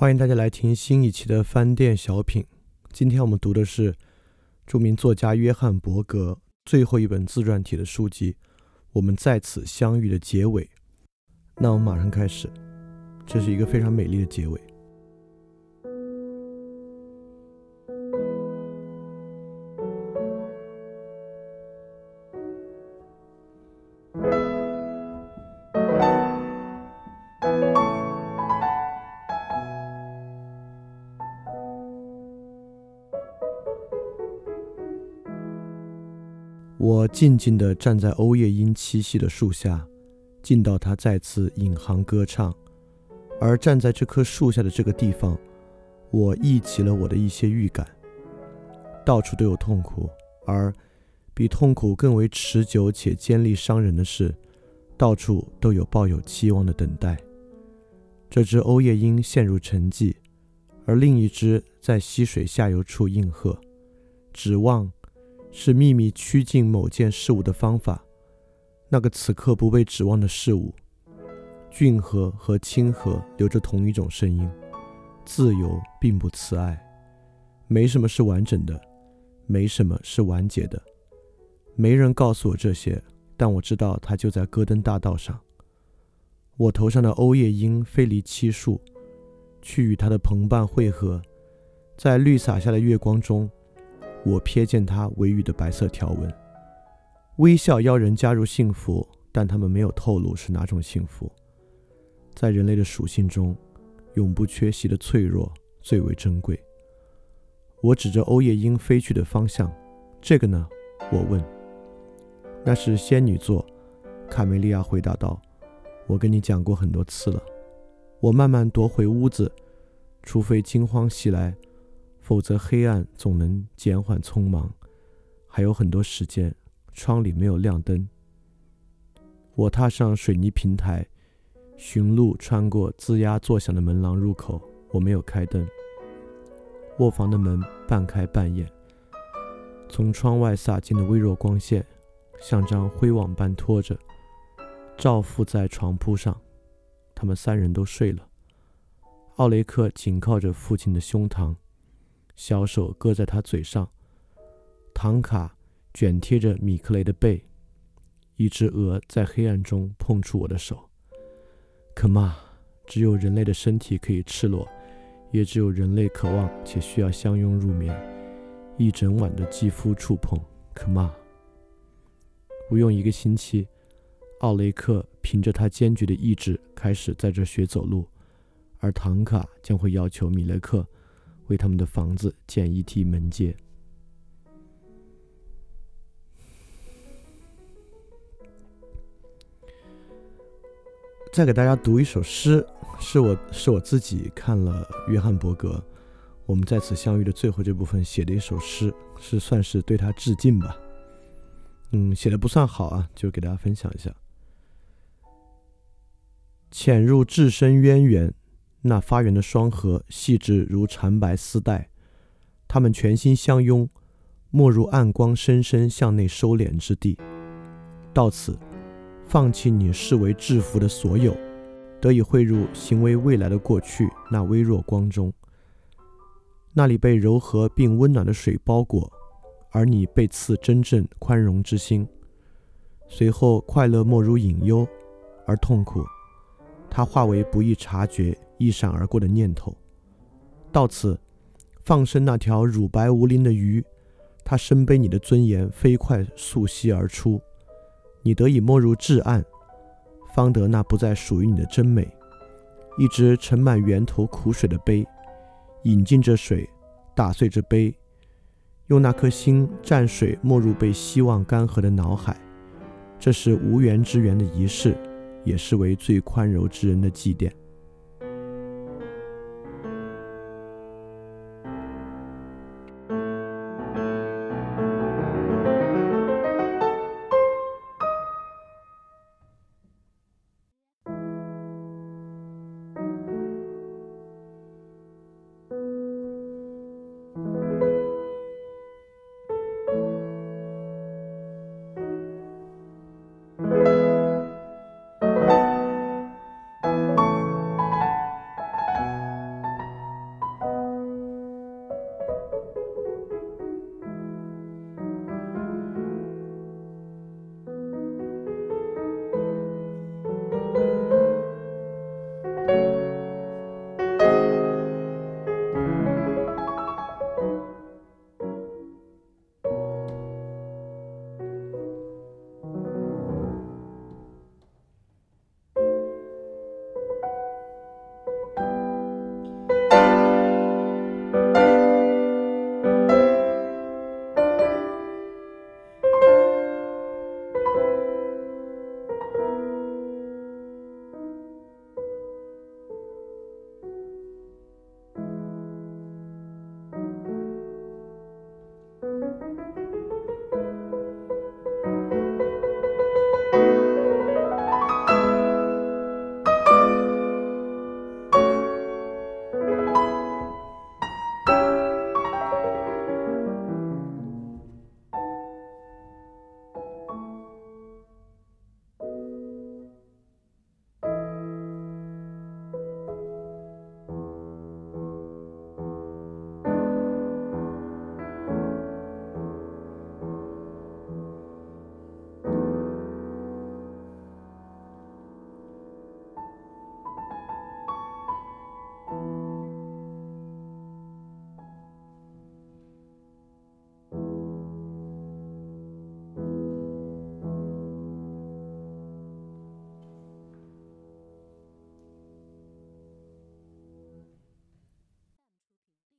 欢迎大家来听新一期的翻店小品。今天我们读的是著名作家约翰·伯格最后一本自传体的书籍《我们在此相遇》的结尾。那我们马上开始，这是一个非常美丽的结尾。我静静地站在欧夜莺栖息的树下，静到它再次引吭歌唱。而站在这棵树下的这个地方，我忆起了我的一些预感。到处都有痛苦，而比痛苦更为持久且尖利伤人的是，到处都有抱有期望的等待。这只欧夜莺陷入沉寂，而另一只在溪水下游处应和，指望。是秘密趋近某件事物的方法。那个此刻不被指望的事物，俊和和清和流着同一种声音。自由并不慈爱，没什么是完整的，没什么是完结的。没人告诉我这些，但我知道它就在戈登大道上。我头上的欧叶鹰飞离漆树，去与它的同伴汇合，在绿洒下的月光中。我瞥见他尾羽的白色条纹，微笑邀人加入幸福，但他们没有透露是哪种幸福。在人类的属性中，永不缺席的脆弱最为珍贵。我指着欧叶莺飞去的方向，这个呢？我问。那是仙女座，卡梅利亚回答道。我跟你讲过很多次了。我慢慢踱回屋子，除非惊慌袭来。否则，黑暗总能减缓匆忙。还有很多时间，窗里没有亮灯。我踏上水泥平台，寻路穿过吱呀作响的门廊入口。我没有开灯。卧房的门半开半掩，从窗外洒进的微弱光线，像张灰网般拖着，照覆在床铺上。他们三人都睡了。奥雷克紧靠着父亲的胸膛。小手搁在他嘴上，唐卡卷贴着米克雷的背，一只鹅在黑暗中碰触我的手。可嘛，只有人类的身体可以赤裸，也只有人类渴望且需要相拥入眠，一整晚的肌肤触碰。可嘛，不用一个星期，奥雷克凭着他坚决的意志开始在这学走路，而唐卡将会要求米雷克。为他们的房子建一梯门阶。再给大家读一首诗，是我是我自己看了约翰伯格《我们在此相遇》的最后这部分写的一首诗，是算是对他致敬吧。嗯，写的不算好啊，就给大家分享一下。潜入至深渊源。那发源的双核细致如缠白丝带，它们全心相拥，没入暗光深深向内收敛之地。到此，放弃你视为制服的所有，得以汇入行为未来的过去那微弱光中。那里被柔和并温暖的水包裹，而你被赐真正宽容之心。随后，快乐没入隐忧，而痛苦，它化为不易察觉。一闪而过的念头，到此，放生那条乳白无鳞的鱼，它身背你的尊严，飞快溯溪而出，你得以没入至暗，方得那不再属于你的真美。一只盛满源头苦水的杯，饮尽这水，打碎这杯，用那颗心蘸水，没入被希望干涸的脑海。这是无缘之缘的仪式，也是为最宽容之人的祭奠。